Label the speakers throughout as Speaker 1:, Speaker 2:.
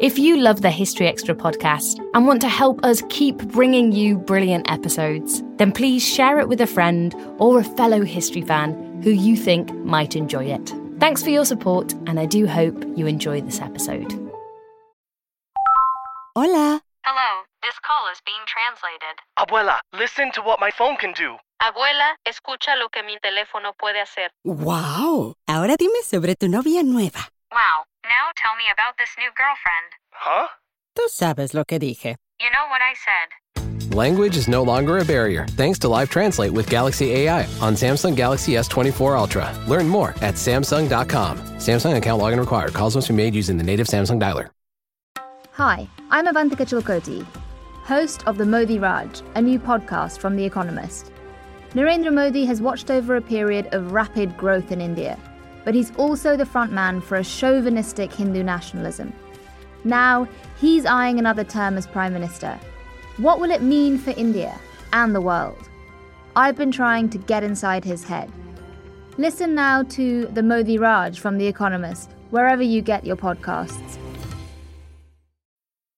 Speaker 1: If you love the History Extra podcast and want to help us keep bringing you brilliant episodes, then please share it with a friend or a fellow history fan who you think might enjoy it. Thanks for your support, and I do hope you enjoy this episode.
Speaker 2: Hola.
Speaker 3: Hello, this call is being translated.
Speaker 4: Abuela, listen to what my phone can do.
Speaker 3: Abuela, escucha lo que mi teléfono puede hacer.
Speaker 2: Wow. Ahora dime sobre tu novia nueva.
Speaker 3: Wow, now tell me about this new girlfriend.
Speaker 4: Huh?
Speaker 2: Tú sabes lo que dije.
Speaker 3: You know what I said.
Speaker 5: Language is no longer a barrier thanks to Live Translate with Galaxy AI on Samsung Galaxy S24 Ultra. Learn more at Samsung.com. Samsung account login required. Calls must be made using the native Samsung dialer.
Speaker 6: Hi, I'm Avantika Chilkoti, host of the Modi Raj, a new podcast from The Economist. Narendra Modi has watched over a period of rapid growth in India, but he's also the frontman for a chauvinistic Hindu nationalism. Now, he's eyeing another term as Prime Minister. What will it mean for India and the world? I've been trying to get inside his head. Listen now to the Modi Raj from The Economist, wherever you get your podcasts.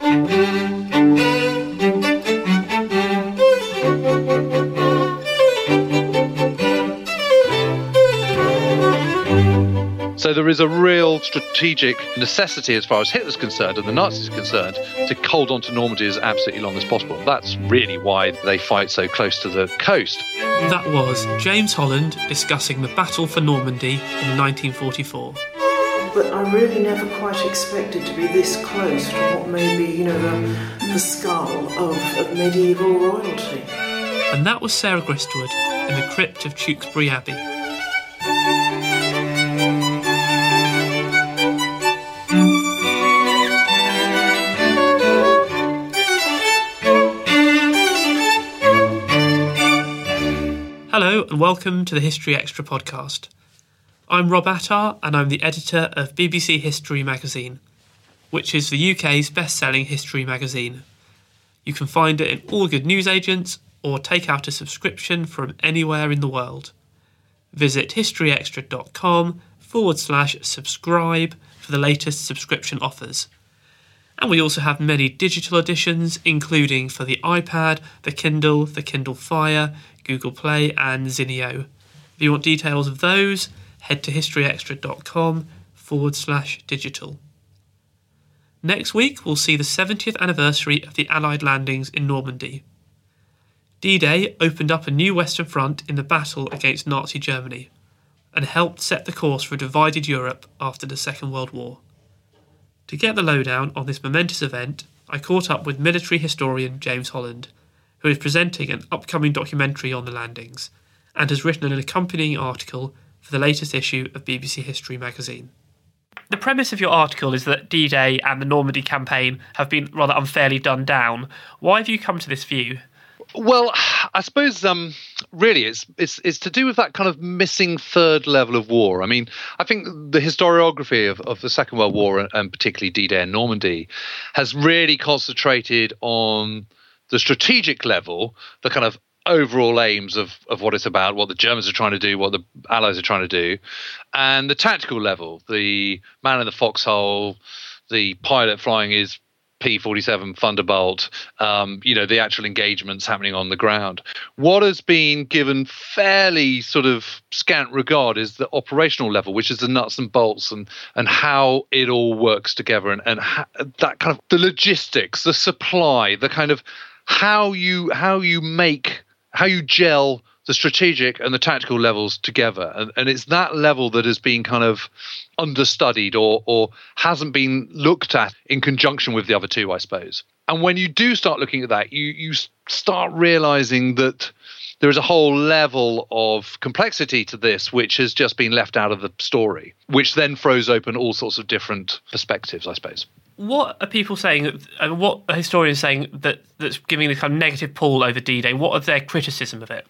Speaker 7: So there is a real strategic necessity, as far as Hitler's concerned and the Nazis are concerned, to hold on to Normandy as absolutely long as possible. That's really why they fight so close to the coast.
Speaker 8: That was James Holland discussing the battle for Normandy in 1944.
Speaker 9: But I really never quite expected to be this close to what may be, you know, the, the skull of, of medieval royalty.
Speaker 8: And that was Sarah Gristwood in the crypt of Tewkesbury Abbey. Hello and welcome to the History Extra podcast. I'm Rob Attar and I'm the editor of BBC History magazine, which is the UK's best selling history magazine. You can find it in all good newsagents or take out a subscription from anywhere in the world. Visit historyextra.com forward slash subscribe for the latest subscription offers. And we also have many digital editions, including for the iPad, the Kindle, the Kindle Fire, Google Play, and Zinio. If you want details of those, head to historyextra.com forward slash digital. Next week, we'll see the 70th anniversary of the Allied landings in Normandy. D Day opened up a new Western Front in the battle against Nazi Germany and helped set the course for a divided Europe after the Second World War. To get the lowdown on this momentous event, I caught up with military historian James Holland, who is presenting an upcoming documentary on the landings and has written an accompanying article for the latest issue of BBC History magazine. The premise of your article is that D Day and the Normandy campaign have been rather unfairly done down. Why have you come to this view?
Speaker 7: Well, I suppose um, really it's it's it's to do with that kind of missing third level of war. I mean, I think the historiography of, of the Second World War and, and particularly D-Day and Normandy has really concentrated on the strategic level, the kind of overall aims of, of what it's about, what the Germans are trying to do, what the Allies are trying to do, and the tactical level, the man in the foxhole, the pilot flying his P47 Thunderbolt, um, you know, the actual engagements happening on the ground. What has been given fairly sort of scant regard is the operational level, which is the nuts and bolts and and how it all works together and and ha- that kind of the logistics, the supply, the kind of how you how you make how you gel the strategic and the tactical levels together. And, and it's that level that has been kind of understudied or, or hasn't been looked at in conjunction with the other two, I suppose. And when you do start looking at that, you, you start realizing that there is a whole level of complexity to this which has just been left out of the story, which then throws open all sorts of different perspectives, I suppose.
Speaker 8: What are people saying? What are historians saying that that's giving the kind of negative pull over D-Day? What are their criticism of it?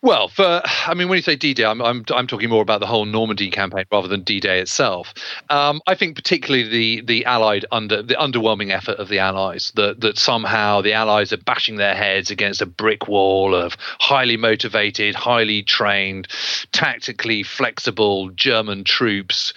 Speaker 7: Well, for I mean, when you say D-Day, I'm I'm, I'm talking more about the whole Normandy campaign rather than D-Day itself. Um, I think particularly the the Allied under the underwhelming effort of the Allies that that somehow the Allies are bashing their heads against a brick wall of highly motivated, highly trained, tactically flexible German troops,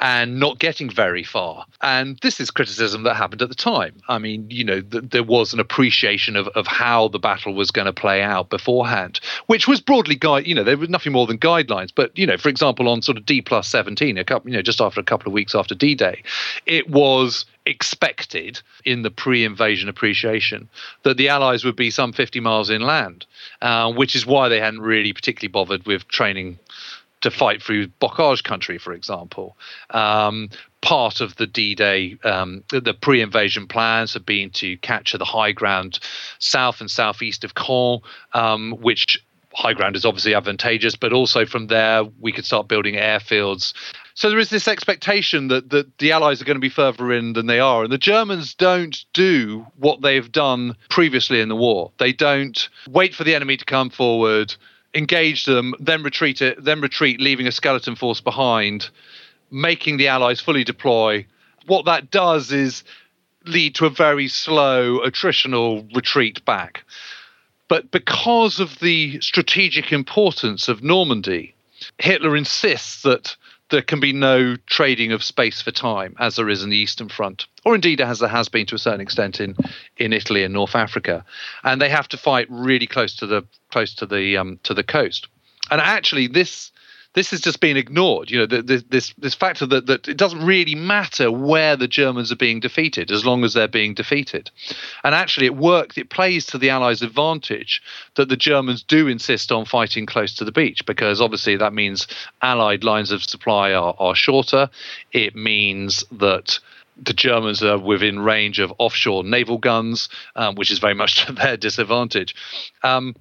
Speaker 7: and not getting very far. And this is criticism that happened at the time. I mean, you know, th- there was an appreciation of, of how the battle was going to play out beforehand, which was broadly guide. You know, there was nothing more than guidelines. But you know, for example, on sort of D plus seventeen, a couple, you know, just after a couple of weeks after D Day, it was expected in the pre-invasion appreciation that the Allies would be some 50 miles inland, uh, which is why they hadn't really particularly bothered with training to fight through Bocage country, for example. Um, part of the D-Day, um, the pre-invasion plans have been to capture the high ground south and southeast of Caen, um, which high ground is obviously advantageous, but also from there we could start building airfields. So there is this expectation that, that the Allies are going to be further in than they are. And the Germans don't do what they've done previously in the war. They don't wait for the enemy to come forward, engage them, then retreat it, then retreat, leaving a skeleton force behind, making the Allies fully deploy. What that does is lead to a very slow attritional retreat back. But because of the strategic importance of Normandy, Hitler insists that there can be no trading of space for time as there is in the Eastern Front, or indeed as there has been to a certain extent in, in Italy and North Africa, and they have to fight really close to the close to the um, to the coast. And actually, this this has just been ignored. You know, the, the, this this factor that that it doesn't really matter where the Germans are being defeated as long as they're being defeated. And actually, it works. It plays to the Allies' advantage that the Germans do insist on fighting close to the beach because obviously that means Allied lines of supply are, are shorter. It means that the Germans are within range of offshore naval guns, um, which is very much to their disadvantage. Um,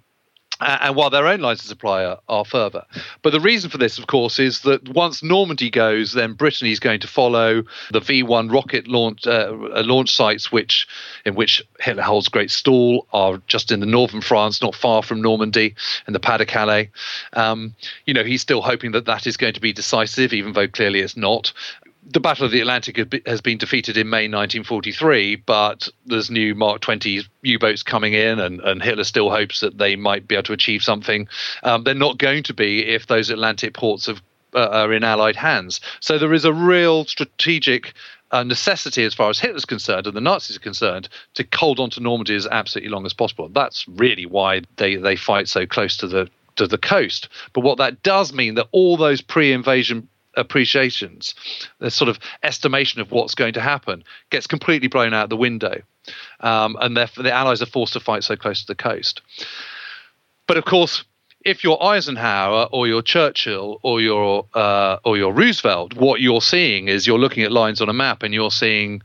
Speaker 7: and while their own lines of supply are, are, further. But the reason for this, of course, is that once Normandy goes, then Brittany is going to follow the V1 rocket launch uh, uh, launch sites, which in which Hitler holds great stall, are just in the northern France, not far from Normandy, in the Pas de Calais. Um, you know, he's still hoping that that is going to be decisive, even though clearly it's not the Battle of the Atlantic has been defeated in May 1943, but there's new Mark 20 U boats coming in, and, and Hitler still hopes that they might be able to achieve something. Um, they're not going to be if those Atlantic ports have, uh, are in Allied hands. So there is a real strategic uh, necessity, as far as Hitler's concerned and the Nazis are concerned, to hold on to Normandy as absolutely long as possible. That's really why they, they fight so close to the to the coast. But what that does mean that all those pre-invasion appreciations, the sort of estimation of what's going to happen, gets completely blown out the window, um, and therefore the Allies are forced to fight so close to the coast. But of course, if you're Eisenhower or you're Churchill or you're uh, or you're Roosevelt, what you're seeing is you're looking at lines on a map and you're seeing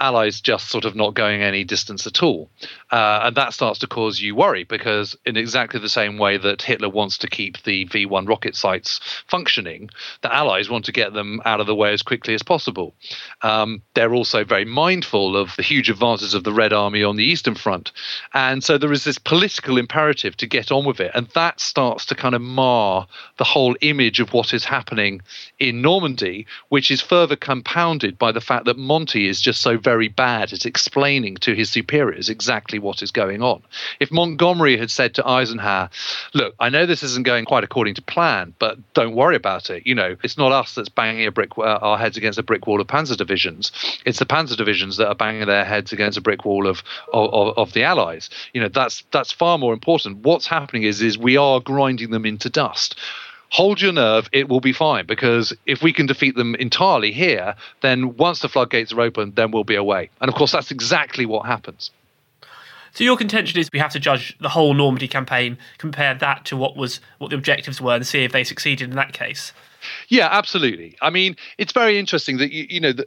Speaker 7: allies just sort of not going any distance at all. Uh, and that starts to cause you worry because, in exactly the same way that Hitler wants to keep the V 1 rocket sites functioning, the allies want to get them out of the way as quickly as possible. Um, they're also very mindful of the huge advances of the Red Army on the Eastern Front. And so there is this political imperative to get on with it. And that starts to kind of mar the whole image of what is happening in Normandy, which is further compounded by the fact that Monty is just so very bad at explaining to his superiors exactly what is going on. If Montgomery had said to Eisenhower, "Look, I know this isn't going quite according to plan, but don't worry about it. You know, it's not us that's banging a brick uh, our heads against a brick wall of Panzer divisions. It's the Panzer divisions that are banging their heads against a brick wall of of, of the Allies. You know, that's that's far more important. What's happening is is we are grinding them into dust." Hold your nerve, it will be fine. Because if we can defeat them entirely here, then once the floodgates are open, then we'll be away. And of course, that's exactly what happens.
Speaker 8: So your contention is we have to judge the whole Normandy campaign, compare that to what was what the objectives were, and see if they succeeded in that case.
Speaker 7: Yeah, absolutely. I mean, it's very interesting that you, you know that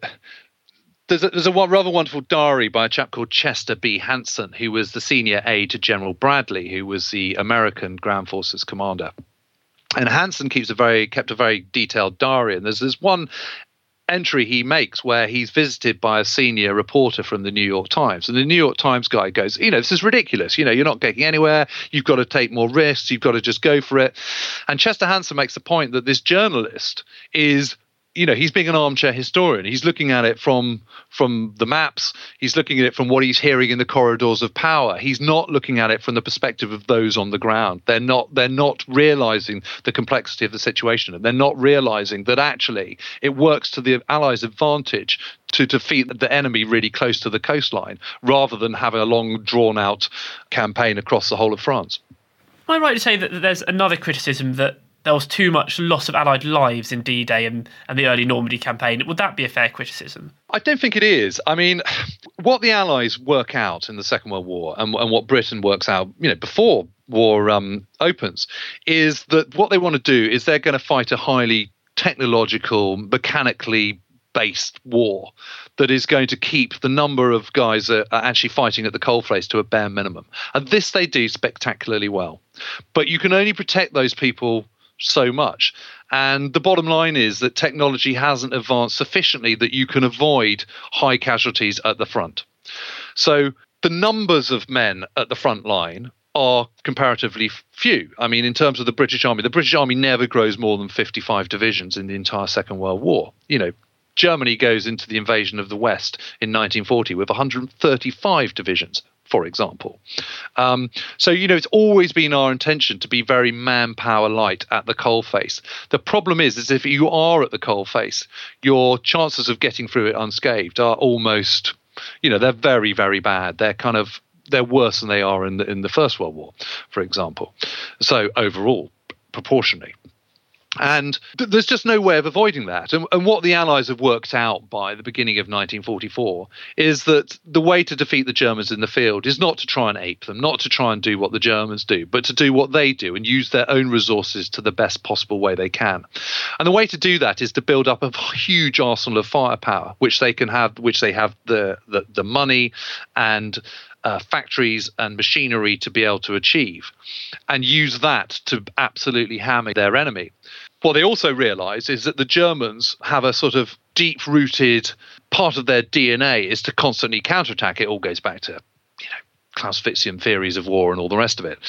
Speaker 7: there's a, there's a rather wonderful diary by a chap called Chester B. Hansen, who was the senior aide to General Bradley, who was the American ground forces commander and Hansen keeps a very kept a very detailed diary, and there's this one entry he makes where he's visited by a senior reporter from the New York Times. And the New York Times guy goes, You know, this is ridiculous. You know, you're not getting anywhere. You've got to take more risks. You've got to just go for it. And Chester Hansen makes the point that this journalist is you know he's being an armchair historian. He's looking at it from from the maps. He's looking at it from what he's hearing in the corridors of power. He's not looking at it from the perspective of those on the ground. They're not they're not realizing the complexity of the situation. And they're not realizing that actually it works to the allies advantage to defeat the enemy really close to the coastline rather than having a long drawn out campaign across the whole of France.
Speaker 8: Am I right to say that there's another criticism that there was too much loss of Allied lives in D Day and, and the early Normandy campaign. Would that be a fair criticism?
Speaker 7: I don't think it is. I mean, what the Allies work out in the Second World War and, and what Britain works out, you know, before war um, opens, is that what they want to do is they're going to fight a highly technological, mechanically based war that is going to keep the number of guys that are actually fighting at the coalface to a bare minimum. And this they do spectacularly well. But you can only protect those people so much. And the bottom line is that technology hasn't advanced sufficiently that you can avoid high casualties at the front. So the numbers of men at the front line are comparatively few. I mean, in terms of the British Army, the British Army never grows more than 55 divisions in the entire Second World War. You know, Germany goes into the invasion of the West in 1940 with 135 divisions for example. Um, so, you know, it's always been our intention to be very manpower light at the coalface. The problem is, is if you are at the coalface, your chances of getting through it unscathed are almost, you know, they're very, very bad. They're kind of they're worse than they are in the in the First World War, for example. So overall, proportionally. And th- there's just no way of avoiding that. And, and, what the Allies have worked out by the beginning of 1944 is that the way to defeat the Germans in the field is not to try and ape them, not to try and do what the Germans do, but to do what they do and use their own resources to the best possible way they can. And the way to do that is to build up a huge arsenal of firepower, which they can have, which they have the the, the money and uh, factories and machinery to be able to achieve, and use that to absolutely hammer their enemy. What they also realize is that the Germans have a sort of deep rooted part of their DNA is to constantly counterattack. It all goes back to, you know, Clausewitzian theories of war and all the rest of it.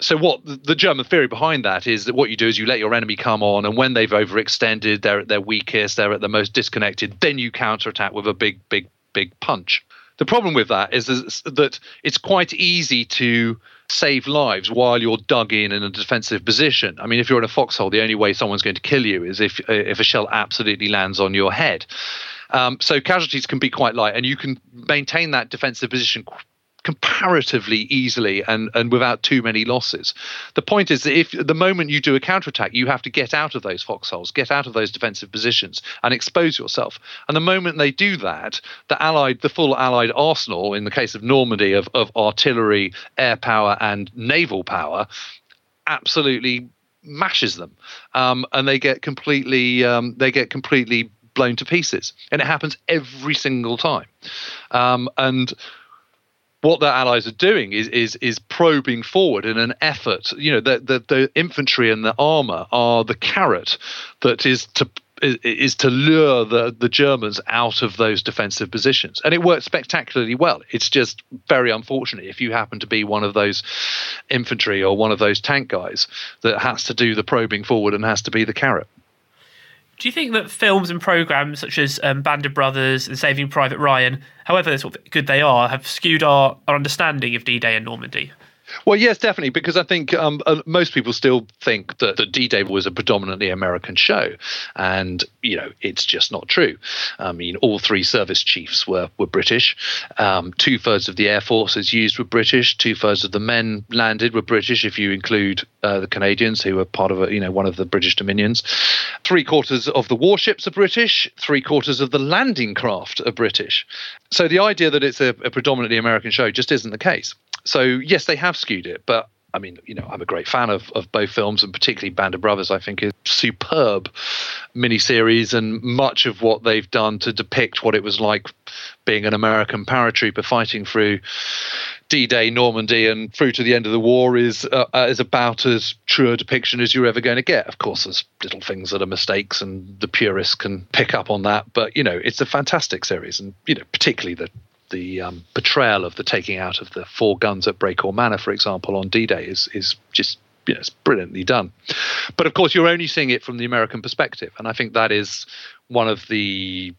Speaker 7: So, what the German theory behind that is that what you do is you let your enemy come on, and when they've overextended, they're at their weakest, they're at the most disconnected, then you counterattack with a big, big, big punch. The problem with that is that it's quite easy to save lives while you're dug in in a defensive position. I mean, if you're in a foxhole, the only way someone's going to kill you is if if a shell absolutely lands on your head. Um, so casualties can be quite light, and you can maintain that defensive position comparatively easily and, and without too many losses. The point is that if the moment you do a counterattack, you have to get out of those foxholes, get out of those defensive positions and expose yourself. And the moment they do that, the allied, the full allied arsenal, in the case of Normandy, of, of artillery, air power, and naval power, absolutely mashes them. Um, and they get completely um, they get completely blown to pieces. And it happens every single time. Um, and what their allies are doing is is is probing forward in an effort. You know, the the, the infantry and the armor are the carrot that is to is to lure the, the Germans out of those defensive positions. And it works spectacularly well. It's just very unfortunate if you happen to be one of those infantry or one of those tank guys that has to do the probing forward and has to be the carrot.
Speaker 8: Do you think that films and programs such as um, Band of Brothers and Saving Private Ryan, however sort of good they are, have skewed our, our understanding of D-Day and Normandy?
Speaker 7: Well, yes, definitely, because I think um, uh, most people still think that, that D-Day was a predominantly American show, and you know it's just not true. I mean, all three service chiefs were were British. Um, two thirds of the air forces used were British. Two thirds of the men landed were British, if you include uh, the Canadians, who were part of a, you know one of the British Dominions. Three quarters of the warships are British. Three quarters of the landing craft are British. So the idea that it's a, a predominantly American show just isn't the case so yes, they have skewed it, but I mean, you know, I'm a great fan of, of both films, and particularly Band of Brothers. I think is superb miniseries, and much of what they've done to depict what it was like being an American paratrooper fighting through D-Day, Normandy, and through to the end of the war is uh, is about as true a depiction as you're ever going to get. Of course, there's little things that are mistakes, and the purists can pick up on that. But you know, it's a fantastic series, and you know, particularly the the um, portrayal of the taking out of the four guns at Brécourt Manor, for example, on D-Day is is just you know, it's brilliantly done. But of course, you're only seeing it from the American perspective, and I think that is one of the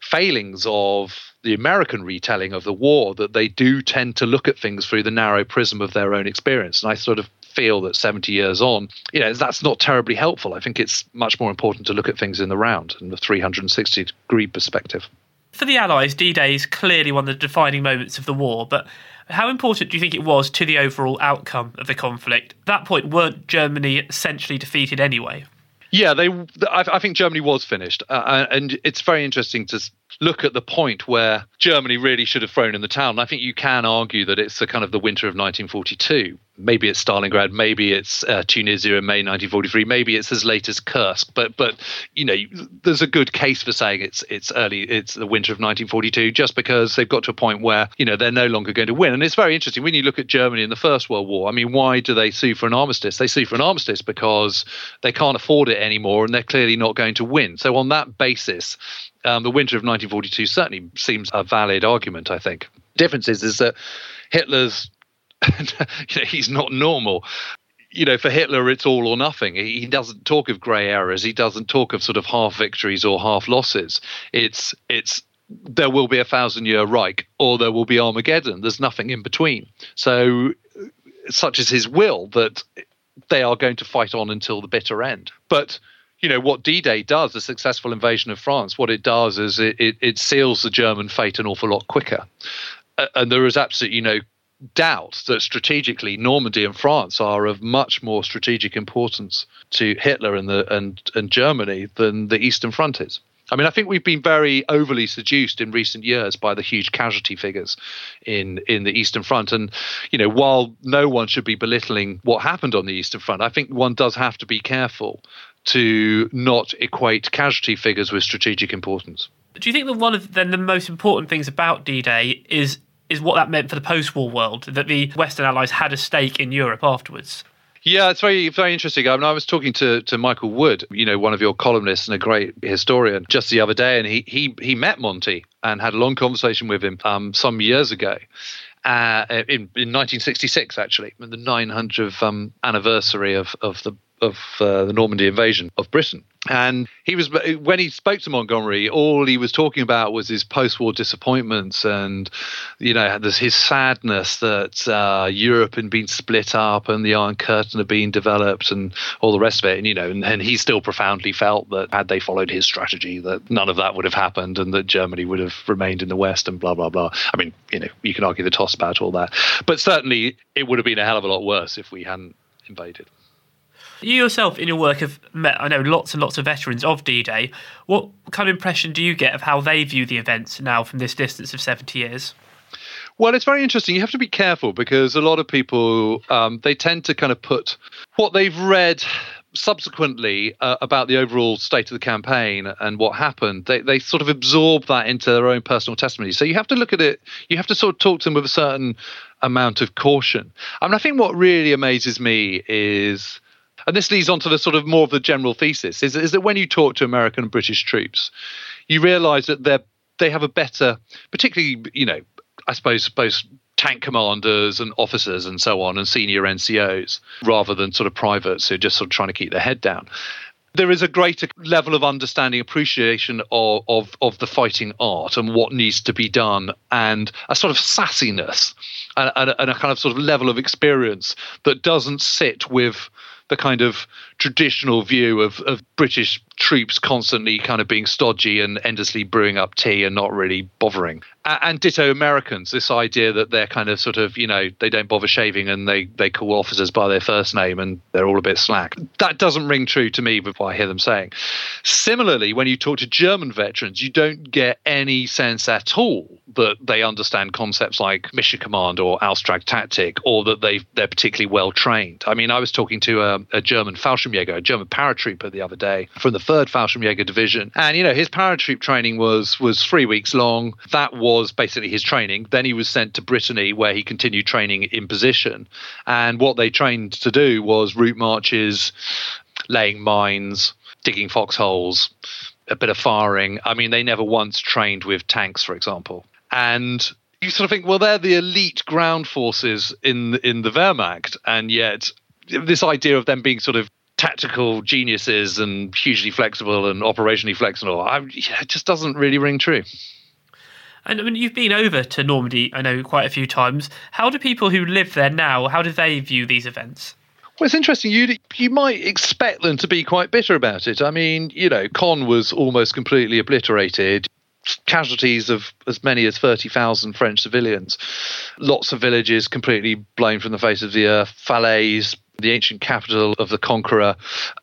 Speaker 7: failings of the American retelling of the war that they do tend to look at things through the narrow prism of their own experience. And I sort of feel that 70 years on, you know, that's not terribly helpful. I think it's much more important to look at things in the round and the 360 degree perspective.
Speaker 8: For the Allies, D Day is clearly one of the defining moments of the war, but how important do you think it was to the overall outcome of the conflict? At that point, weren't Germany essentially defeated anyway?
Speaker 7: Yeah, they. I, think Germany was finished, uh, uh and it's very interesting to look at the point where Germany really should have thrown in the towel. And I think you can argue that it's the kind of the winter of 1942. Maybe it's Stalingrad, maybe it's uh, Tunisia in May 1943, maybe it's as late as Kursk. But but you know, there's a good case for saying it's it's early, it's the winter of 1942, just because they've got to a point where you know they're no longer going to win. And it's very interesting when you look at Germany in the First World War. I mean, why do they sue for an armistice? They sue for an armistice because they can't afford it anymore, and they're clearly not going to win. So on that basis, um, the winter of 1942 certainly seems a valid argument. I think. Difference is is that Hitler's you know, he's not normal. You know, for Hitler, it's all or nothing. He doesn't talk of grey areas. He doesn't talk of sort of half victories or half losses. It's it's there will be a thousand year Reich or there will be Armageddon. There's nothing in between. So, such is his will that they are going to fight on until the bitter end. But you know what D-Day does, the successful invasion of France, what it does is it, it, it seals the German fate an awful lot quicker. And there is absolutely no doubt that strategically Normandy and France are of much more strategic importance to Hitler and the and and Germany than the Eastern Front is. I mean, I think we've been very overly seduced in recent years by the huge casualty figures in in the Eastern Front, and you know, while no one should be belittling what happened on the Eastern Front, I think one does have to be careful to not equate casualty figures with strategic importance.
Speaker 8: Do you think that one of then the most important things about D-Day is is what that meant for the post-war world that the Western Allies had a stake in Europe afterwards?
Speaker 7: Yeah, it's very very interesting. I mean, I was talking to to Michael Wood, you know, one of your columnists and a great historian, just the other day, and he he he met Monty and had a long conversation with him um, some years ago. Uh, in, in 1966, actually, the 900th um, anniversary of, of the of uh, the Normandy invasion of Britain. And he was when he spoke to Montgomery, all he was talking about was his post-war disappointments and you know his sadness that uh, Europe had been split up and the Iron Curtain had been developed and all the rest of it. And you know, and, and he still profoundly felt that had they followed his strategy, that none of that would have happened and that Germany would have remained in the West and blah blah blah. I mean, you know, you can argue the toss about all that, but certainly it would have been a hell of a lot worse if we hadn't invaded.
Speaker 8: You yourself, in your work, have met, I know, lots and lots of veterans of D Day. What kind of impression do you get of how they view the events now from this distance of 70 years?
Speaker 7: Well, it's very interesting. You have to be careful because a lot of people um, they tend to kind of put what they've read subsequently uh, about the overall state of the campaign and what happened. They they sort of absorb that into their own personal testimony. So you have to look at it. You have to sort of talk to them with a certain amount of caution. I mean, I think what really amazes me is and this leads on to the sort of more of the general thesis is, is that when you talk to American and British troops, you realize that they're they have a better, particularly, you know, I suppose, suppose tank commanders and officers and so on and senior NCOs rather than sort of privates who are just sort of trying to keep their head down. there is a greater level of understanding, appreciation of, of, of the fighting art and what needs to be done, and a sort of sassiness and, and, and a kind of sort of level of experience that doesn't sit with the kind of traditional view of, of British troops constantly kind of being stodgy and endlessly brewing up tea and not really bothering. And ditto Americans, this idea that they're kind of sort of, you know, they don't bother shaving and they, they call officers by their first name and they're all a bit slack. That doesn't ring true to me with what I hear them saying. Similarly, when you talk to German veterans, you don't get any sense at all that they understand concepts like mission command or Auftragstaktik or that they they're particularly well trained. I mean, I was talking to a, a German Fallschirmjäger, a German paratrooper the other day from the third Fallschirmjäger division, and you know his paratroop training was was three weeks long. That was basically his training. Then he was sent to Brittany, where he continued training in position. And what they trained to do was route marches, laying mines, digging foxholes, a bit of firing. I mean, they never once trained with tanks, for example. And you sort of think, well, they're the elite ground forces in in the Wehrmacht, and yet this idea of them being sort of tactical geniuses and hugely flexible and operationally flexible, I, it just doesn't really ring true.
Speaker 8: And I mean, you've been over to Normandy, I know, quite a few times. How do people who live there now, how do they view these events?
Speaker 7: Well, it's interesting. You you might expect them to be quite bitter about it. I mean, you know, Caen was almost completely obliterated casualties of as many as 30,000 French civilians. Lots of villages completely blown from the face of the earth. Falaise, the ancient capital of the conqueror,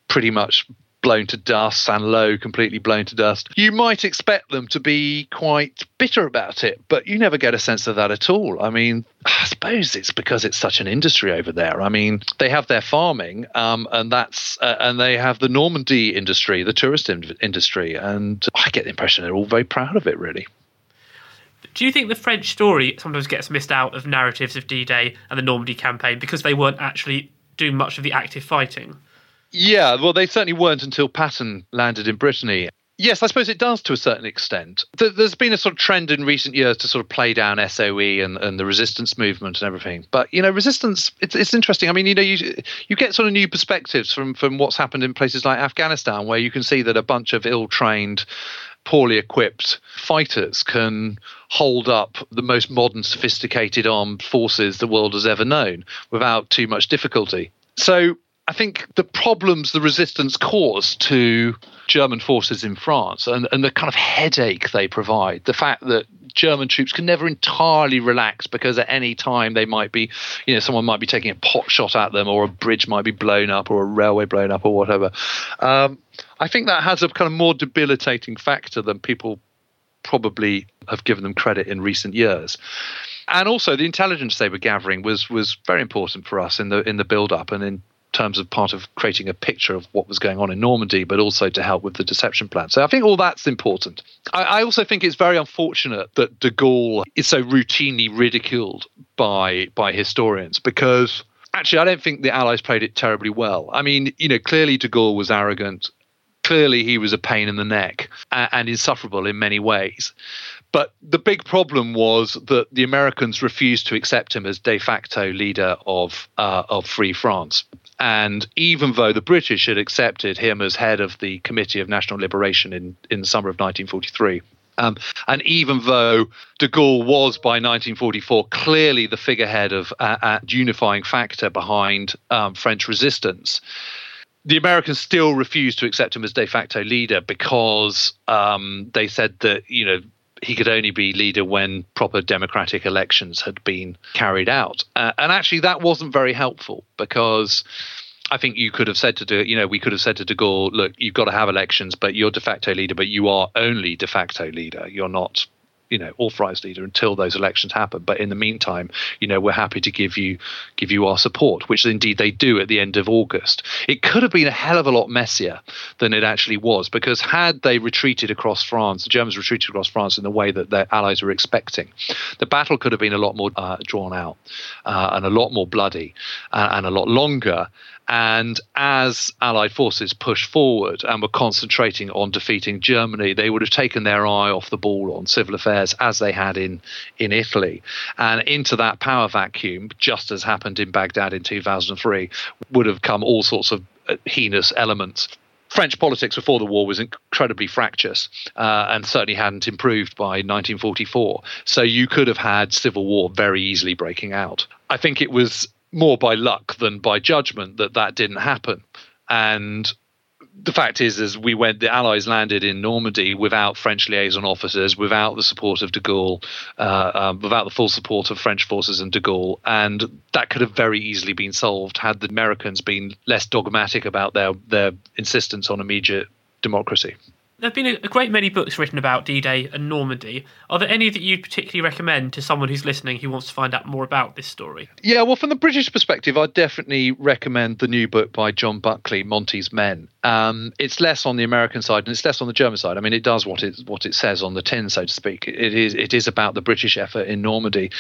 Speaker 7: pretty much blown to dust, Saint-Lô completely blown to dust. You might expect them to be quite bitter about it, but you never get a sense of that at all. I mean, I suppose it's because it's such an industry over there. I mean, they have their farming, um, and that's uh, and they have the Normandy industry, the tourist in- industry, and I get the impression they're all very proud of it, really.
Speaker 8: Do you think the French story sometimes gets missed out of narratives of D-Day and the Normandy campaign because they weren't actually doing much of the active fighting?
Speaker 7: Yeah, well, they certainly weren't until Patton landed in Brittany. Yes, I suppose it does to a certain extent. There's been a sort of trend in recent years to sort of play down SOE and, and the resistance movement and everything. But you know, resistance it's, it's interesting. I mean, you know, you you get sort of new perspectives from from what's happened in places like Afghanistan, where you can see that a bunch of ill-trained poorly equipped fighters can hold up the most modern, sophisticated armed forces the world has ever known without too much difficulty. So I think the problems the resistance caused to German forces in France and, and the kind of headache they provide, the fact that German troops can never entirely relax because at any time they might be, you know, someone might be taking a pot shot at them or a bridge might be blown up or a railway blown up or whatever. Um, I think that has a kind of more debilitating factor than people probably have given them credit in recent years and also the intelligence they were gathering was was very important for us in the in the build up and in terms of part of creating a picture of what was going on in Normandy, but also to help with the deception plan. So I think all that's important. I, I, also think it's very unfortunate that de Gaulle is so routinely ridiculed by by historians because actually I don't think the Allies played it terribly well. I mean, you know, clearly de Gaulle was arrogant. Clearly, he was a pain in the neck and, and insufferable in many ways. But the big problem was that the Americans refused to accept him as de facto leader of uh, of Free France. And even though the British had accepted him as head of the Committee of National Liberation in, in the summer of 1943, um, and even though de Gaulle was by 1944 clearly the figurehead of uh, uh, unifying factor behind um, French resistance, the Americans still refused to accept him as de facto leader because um, they said that you know he could only be leader when proper democratic elections had been carried out. Uh, and actually, that wasn't very helpful because I think you could have said to do, you know, we could have said to De Gaulle, look, you've got to have elections, but you're de facto leader, but you are only de facto leader. You're not you know authorized leader until those elections happen. But in the meantime you know we're happy to give you give you our support which indeed they do at the end of august. It could have been a hell of a lot messier than it actually was because had they retreated across france the germans retreated across france in the way that their allies were expecting the battle could have been a lot more uh, drawn out uh, and a lot more bloody uh, and a lot longer. And as Allied forces pushed forward and were concentrating on defeating Germany, they would have taken their eye off the ball on civil affairs as they had in, in Italy. And into that power vacuum, just as happened in Baghdad in 2003, would have come all sorts of uh, heinous elements French politics before the war was incredibly fractious uh, and certainly hadn't improved by 1944. So you could have had civil war very easily breaking out. I think it was more by luck than by judgment that that didn't happen. And the fact is, as we went. The Allies landed in Normandy without French liaison officers, without the support of De Gaulle, uh, um, without the full support of French forces and De Gaulle, and that could have very easily been solved had the Americans been less dogmatic about their their insistence on immediate democracy.
Speaker 8: There have been a great many books written about D Day and Normandy. Are there any that you'd particularly recommend to someone who's listening who wants to find out more about this story?
Speaker 7: Yeah, well, from the British perspective, I'd definitely recommend the new book by John Buckley, Monty's Men. Um, it's less on the American side and it's less on the German side. I mean, it does what it what it says on the tin, so to speak. It is it is about the British effort in Normandy,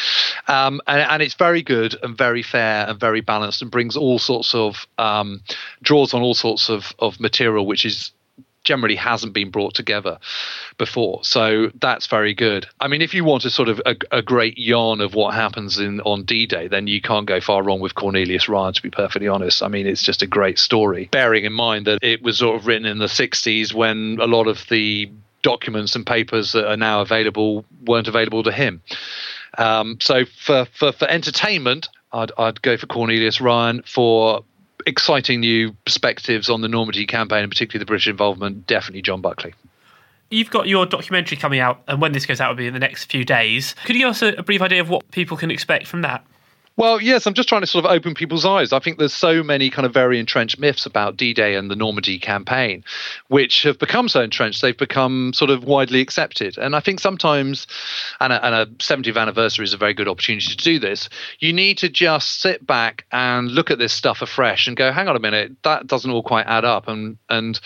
Speaker 7: um, and, and it's very good and very fair and very balanced and brings all sorts of um, draws on all sorts of of material, which is generally hasn't been brought together before. So that's very good. I mean, if you want a sort of a, a great yarn of what happens in on D-Day, then you can't go far wrong with Cornelius Ryan. To be perfectly honest, I mean, it's just a great story. Bearing in mind that it was sort of written in the '60s when a lot of the documents and papers that are now available weren't available to him. Um, so for, for for entertainment, I'd I'd go for Cornelius Ryan. For exciting new perspectives on the Normandy campaign and particularly the British involvement, definitely John Buckley.
Speaker 8: You've got your documentary coming out, and when this goes out will be in the next few days. Could you give us a, a brief idea of what people can expect from that?
Speaker 7: Well, yes, I'm just trying to sort of open people's eyes. I think there's so many kind of very entrenched myths about D Day and the Normandy campaign, which have become so entrenched, they've become sort of widely accepted. And I think sometimes, and a, and a 70th anniversary is a very good opportunity to do this, you need to just sit back and look at this stuff afresh and go, hang on a minute, that doesn't all quite add up. And, and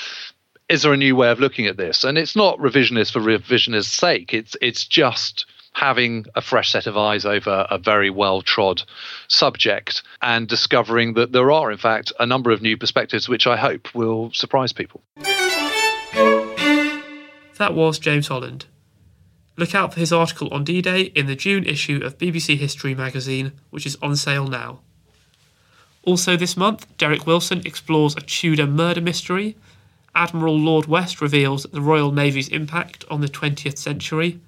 Speaker 7: is there a new way of looking at this? And it's not revisionist for revisionist's sake, it's, it's just having a fresh set of eyes over a very well trod subject and discovering that there are, in fact, a number of new perspectives which I hope will surprise people.
Speaker 8: That was James Holland. Look out for his article on D Day in the June issue of BBC History magazine, which is on sale now. Also, this month, Derek Wilson explores a Tudor murder mystery. Admiral Lord West reveals the Royal Navy's impact on the 20th century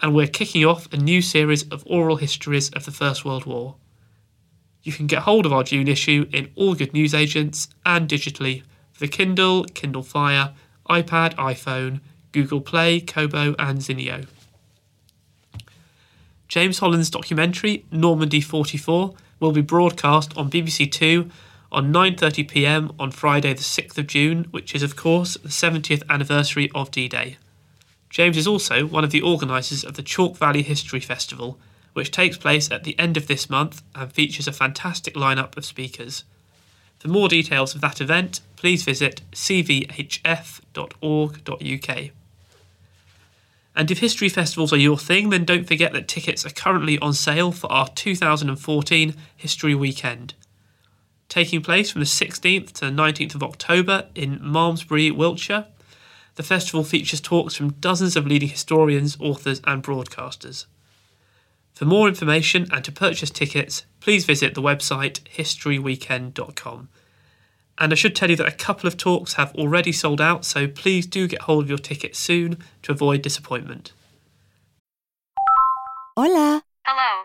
Speaker 8: and we're kicking off a new series of oral histories of the First World War. You can get hold of our June issue in all good newsagents and digitally for the Kindle, Kindle Fire, iPad, iPhone, Google Play, Kobo, and Zinio. James Holland's documentary Normandy 44 will be broadcast on BBC Two on 9:30 p.m. on Friday the 6th of June, which is of course the 70th anniversary of D-Day. James is also one of the organisers of the Chalk Valley History Festival, which takes place at the end of this month and features a fantastic lineup of speakers. For more details of that event, please visit cvhf.org.uk. And if history festivals are your thing, then don't forget that tickets are currently on sale for our 2014 History Weekend. Taking place from the 16th to the 19th of October in Malmesbury, Wiltshire, the festival features talks from dozens of leading historians, authors, and broadcasters. For more information and to purchase tickets, please visit the website historyweekend.com. And I should tell you that a couple of talks have already sold out, so please do get hold of your tickets soon to avoid disappointment.
Speaker 2: Hola.
Speaker 3: Hello,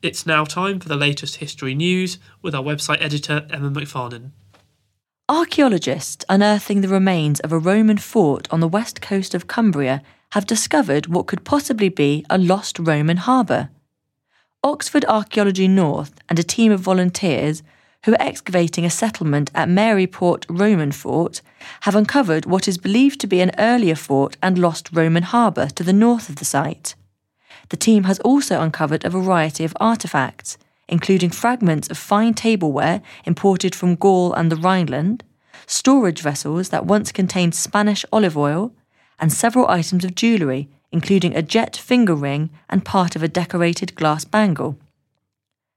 Speaker 8: It's now time for the latest history news with our website editor, Emma McFarnon.
Speaker 10: Archaeologists unearthing the remains of a Roman fort on the west coast of Cumbria have discovered what could possibly be a lost Roman harbour. Oxford Archaeology North and a team of volunteers who are excavating a settlement at Maryport Roman Fort have uncovered what is believed to be an earlier fort and lost Roman harbour to the north of the site. The team has also uncovered a variety of artefacts, including fragments of fine tableware imported from Gaul and the Rhineland, storage vessels that once contained Spanish olive oil, and several items of jewellery, including a jet finger ring and part of a decorated glass bangle.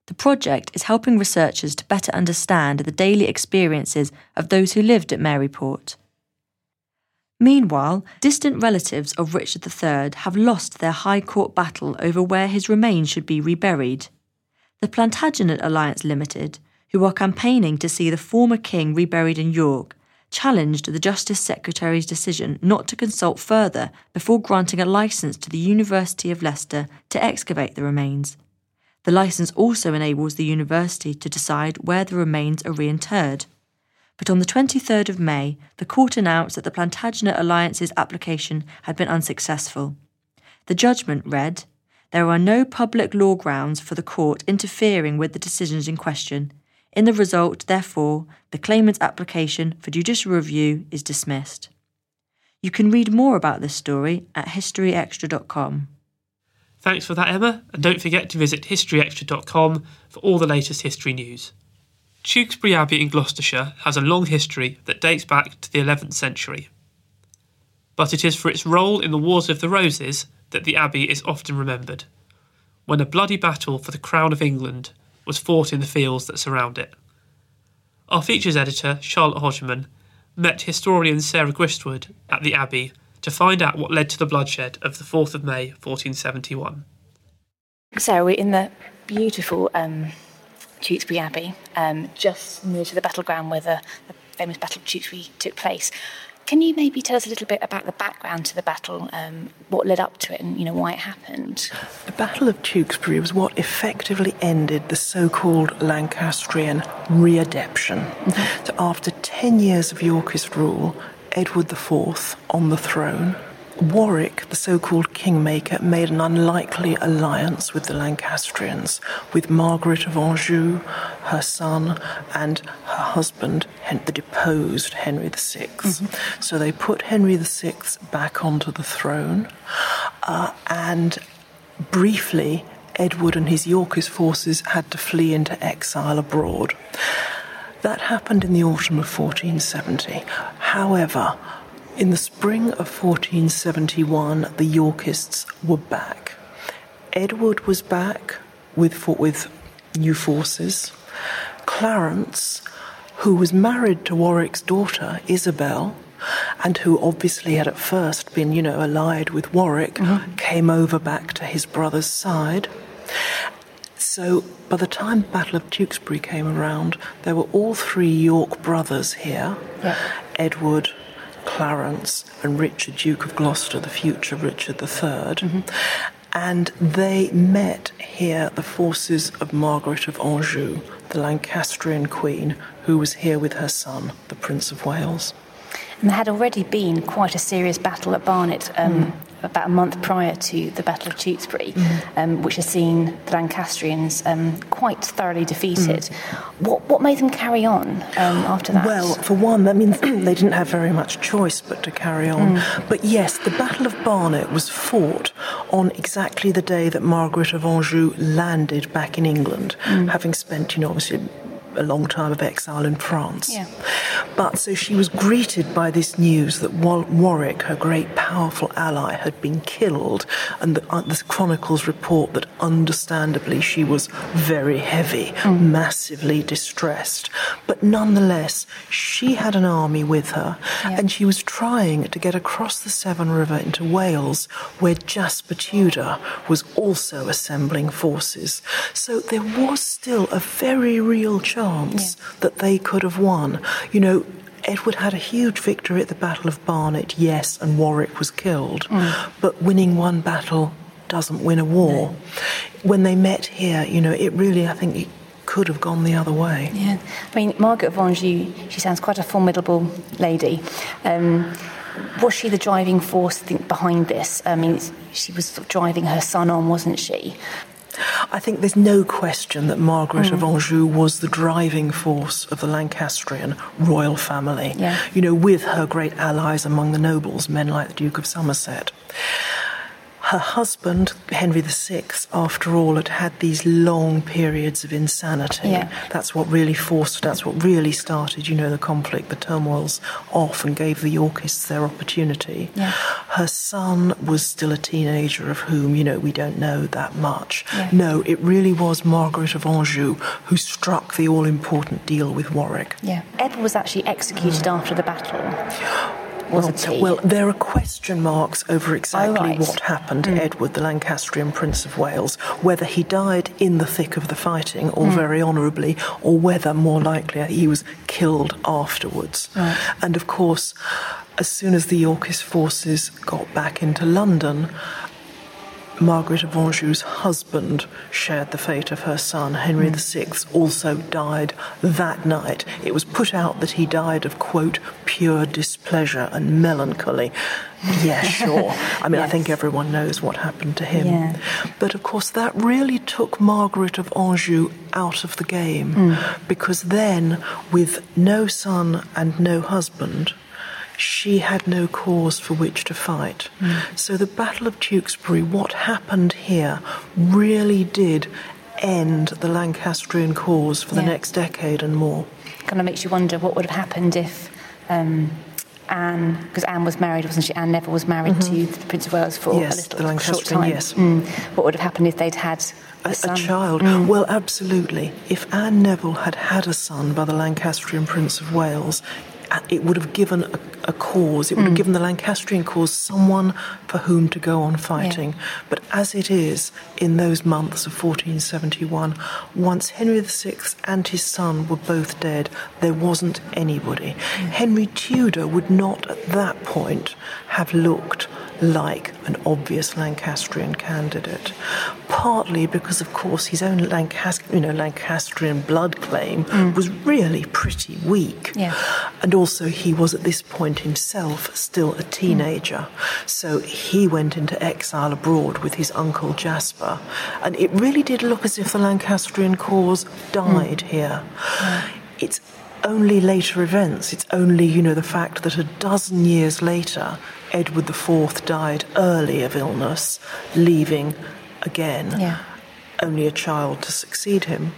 Speaker 10: The project is helping researchers to better understand the daily experiences of those who lived at Maryport. Meanwhile, distant relatives of Richard III have lost their High Court battle over where his remains should be reburied. The Plantagenet Alliance Limited, who are campaigning to see the former king reburied in York, challenged the Justice Secretary's decision not to consult further before granting a licence to the University of Leicester to excavate the remains. The licence also enables the university to decide where the remains are reinterred but on the 23rd of May, the court announced that the Plantagenet Alliance's application had been unsuccessful. The judgment read There are no public law grounds for the court interfering with the decisions in question. In the result, therefore, the claimant's application for judicial review is dismissed. You can read more about this story at historyextra.com.
Speaker 8: Thanks for that, Emma, and don't forget to visit historyextra.com for all the latest history news. Tewkesbury Abbey in Gloucestershire has a long history that dates back to the 11th century. But it is for its role in the Wars of the Roses that the Abbey is often remembered, when a bloody battle for the crown of England was fought in the fields that surround it. Our features editor, Charlotte Hodgman, met historian Sarah Gristwood at the Abbey to find out what led to the bloodshed of the 4th of May 1471.
Speaker 11: So we're in the beautiful um, Tewkesbury Abbey, um, just near to the battleground where the, the, famous Battle of Tewkesbury took place. Can you maybe tell us a little bit about the background to the battle, um, what led up to it, and you know why it happened?
Speaker 9: The Battle of Tewkesbury was what effectively ended the so-called Lancastrian readeption. Mm-hmm. So after ten years of Yorkist rule, Edward IV on the throne Warwick, the so called kingmaker, made an unlikely alliance with the Lancastrians, with Margaret of Anjou, her son, and her husband, the deposed Henry VI. Mm-hmm. So they put Henry VI back onto the throne, uh, and briefly, Edward and his Yorkist forces had to flee into exile abroad. That happened in the autumn of 1470. However, in the spring of 1471, the Yorkists were back. Edward was back with, with new forces. Clarence, who was married to Warwick's daughter, Isabel, and who obviously had at first been, you know, allied with Warwick, mm-hmm. came over back to his brother's side. So by the time Battle of Tewkesbury came around, there were all three York brothers here yeah. Edward, Clarence and Richard, Duke of Gloucester, the future Richard III. Mm-hmm. And they met here the forces of Margaret of Anjou, the Lancastrian queen, who was here with her son, the Prince of Wales.
Speaker 11: And there had already been quite a serious battle at Barnet um, mm about a month prior to the Battle of Tewkesbury, mm-hmm. um, which has seen the Lancastrians um, quite thoroughly defeated. Mm-hmm. What, what made them carry on um, after that?
Speaker 9: Well, for one, I mean, they didn't have very much choice but to carry on. Mm. But yes, the Battle of Barnet was fought on exactly the day that Margaret of Anjou landed back in England, mm. having spent, you know, obviously a long time of exile in France.
Speaker 11: Yeah.
Speaker 9: But so she was greeted by this news that Wa- Warwick, her great powerful ally, had been killed, and the, uh, the chronicles report that understandably she was very heavy, massively distressed. But nonetheless, she had an army with her, and she was trying to get across the Severn River into Wales, where Jasper Tudor was also assembling forces. So there was still a very real chance that they could have won. You know, Edward had a huge victory at the Battle of Barnet, yes, and Warwick was killed. But winning one battle doesn't win a war. When they met here, you know, it really, I think, it could have gone the other way.
Speaker 11: Yeah, I mean, Margaret of Anjou, she sounds quite a formidable lady. Um, was she the driving force, think, behind this? I mean, she was sort of driving her son on, wasn't she?
Speaker 9: I think there's no question that Margaret
Speaker 11: Mm.
Speaker 9: of Anjou was the driving force of the Lancastrian royal family.
Speaker 11: Yeah.
Speaker 9: You know, with her great allies among the nobles, men like the Duke of Somerset. Her husband, Henry VI, after all, had had these long periods of insanity.
Speaker 11: Yeah.
Speaker 9: That's what really forced, that's what really started, you know, the conflict, the turmoils off and gave the Yorkists their opportunity.
Speaker 11: Yeah.
Speaker 9: Her son was still a teenager, of whom, you know, we don't know that much.
Speaker 11: Yeah.
Speaker 9: No, it really was Margaret of Anjou who struck the all important deal with Warwick.
Speaker 11: Yeah. Edward was actually executed after the battle. Wasn't
Speaker 9: well,
Speaker 11: he?
Speaker 9: well, there are question marks over exactly
Speaker 11: Oh, right.
Speaker 9: what happened to
Speaker 11: Mm.
Speaker 9: Edward, the Lancastrian Prince of Wales, whether he died in the thick of the fighting or
Speaker 11: Mm.
Speaker 9: very honourably, or whether, more likely, he was killed afterwards.
Speaker 11: Right.
Speaker 9: And of course, as soon as the Yorkist forces got back into London, Margaret of Anjou's husband shared the fate of her son. Henry VI also died that night. It was put out that he died of, quote, pure displeasure and melancholy. Yeah, sure. I mean, I think everyone knows what happened to him.
Speaker 11: Yeah.
Speaker 9: But of course, that really took Margaret of Anjou out of the game
Speaker 11: Mm.
Speaker 9: because then, with no son and no husband, she had no cause for which to fight. So the Battle of Tewkesbury, what happened here, really did end the Lancastrian cause for the next decade and more.
Speaker 11: kind of makes you wonder what would have happened if um, Anne, because Anne was married, wasn't she? Anne Neville was married to the Prince of Wales for
Speaker 9: Mm-hmm. Yes,
Speaker 11: a little
Speaker 9: the
Speaker 11: short time.
Speaker 9: yes.
Speaker 11: Mm. What would have happened if they'd had a,
Speaker 9: A, a child.
Speaker 11: Mm.
Speaker 9: Well, absolutely. If Anne Neville had had a son by the Lancastrian Prince of Wales, it would have given a, a cause. It would have
Speaker 11: Mm.
Speaker 9: given the Lancastrian cause someone for whom to go on fighting. But as it is, in those months of 1471, once Henry VI and his son were both dead, there wasn't anybody. Henry Tudor would not at that point have looked like an obvious Lancastrian candidate. Partly because, of course, his own Lancast- you know, Lancastrian blood claim was really pretty weak.
Speaker 11: Yeah.
Speaker 9: And also, he was at this point himself still a teenager. So he went into exile abroad with his uncle Jasper. And it really did look as if the Lancastrian cause died hmm. here. It's only later events, it's only, you know, the fact that a dozen years later, Edward IV died early of illness, leaving again
Speaker 11: Yeah.
Speaker 9: only a child to succeed him.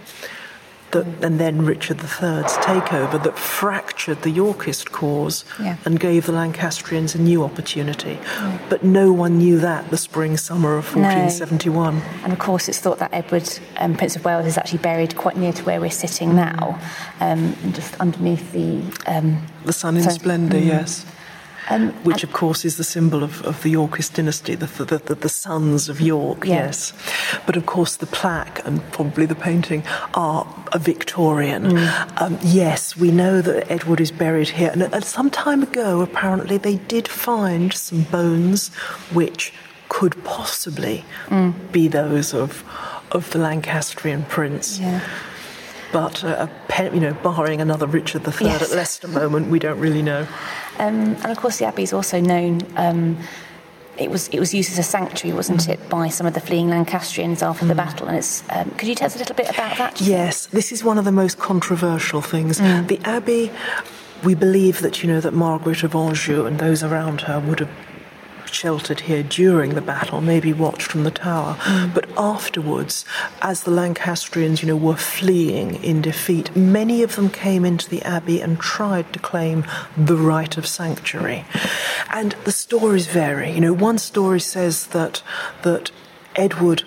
Speaker 9: That, and then Richard III's takeover that fractured the Yorkist cause
Speaker 11: Yeah.
Speaker 9: and gave the Lancastrians a new opportunity. But no one knew that the spring summer of
Speaker 11: No.
Speaker 9: 1471.
Speaker 11: And of course, it's thought that Edward, um, Prince of Wales, is actually buried quite near to where we're sitting now, um, just underneath the. Um,
Speaker 9: The sun in
Speaker 11: so-
Speaker 9: splendour,
Speaker 11: Mm.
Speaker 9: yes.
Speaker 11: Um,
Speaker 9: Which, of course, is the symbol of, of the Yorkist dynasty, the, the, the, the sons of York,
Speaker 11: Yeah.
Speaker 9: yes. But, of course, the plaque and probably the painting are a Victorian.
Speaker 11: Mm.
Speaker 9: Um, yes, we know that Edward is buried here. And uh, some time ago, apparently, they did find some bones which could possibly
Speaker 11: Mm.
Speaker 9: be those of, of the Lancastrian prince.
Speaker 11: Yeah.
Speaker 9: But, uh, you know, barring another Richard III
Speaker 11: Yes.
Speaker 9: at Leicester moment, we don't really know.
Speaker 11: Um, and of course, the abbey is also known. Um, it was it was used as a sanctuary, wasn't
Speaker 9: Mm.
Speaker 11: it, by some of the fleeing Lancastrians after the battle? And it's um, could you tell us a little bit about that?
Speaker 9: Yes, this is one of the most controversial things.
Speaker 11: Mm.
Speaker 9: The Abbey, we believe that, you know, that Margaret of Anjou and those around her would have sheltered here during the battle, maybe watched from the tower.
Speaker 10: Mm.
Speaker 9: But afterwards, as the Lancastrians, you know, were fleeing in defeat, many of them came into the abbey and tried to claim the right of sanctuary. And the stories vary. You know, one story says that that Edward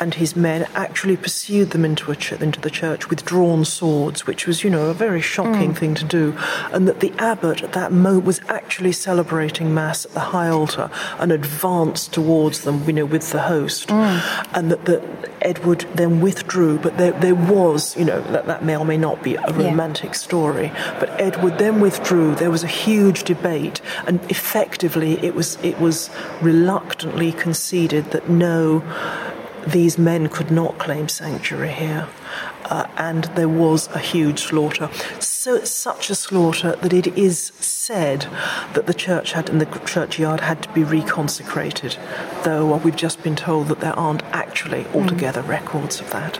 Speaker 9: and his men actually pursued them into, a ch- into the church with drawn swords, which was, you know, a very shocking
Speaker 10: Mm.
Speaker 9: thing to do. And that the abbot at that moment was actually celebrating Mass at the high altar and advanced towards them, you know, with the host. And that, that Edward then withdrew, but there, there was, you know, that, that may or may not be a
Speaker 10: Yeah.
Speaker 9: romantic story, but Edward then withdrew. There was a huge debate, and effectively it was, it was reluctantly conceded that no, these men could not claim sanctuary here. Uh, and there was a huge slaughter. So such a slaughter that it is said that the church had and the churchyard had to be reconsecrated, though we've just been told that there aren't actually altogether records of that.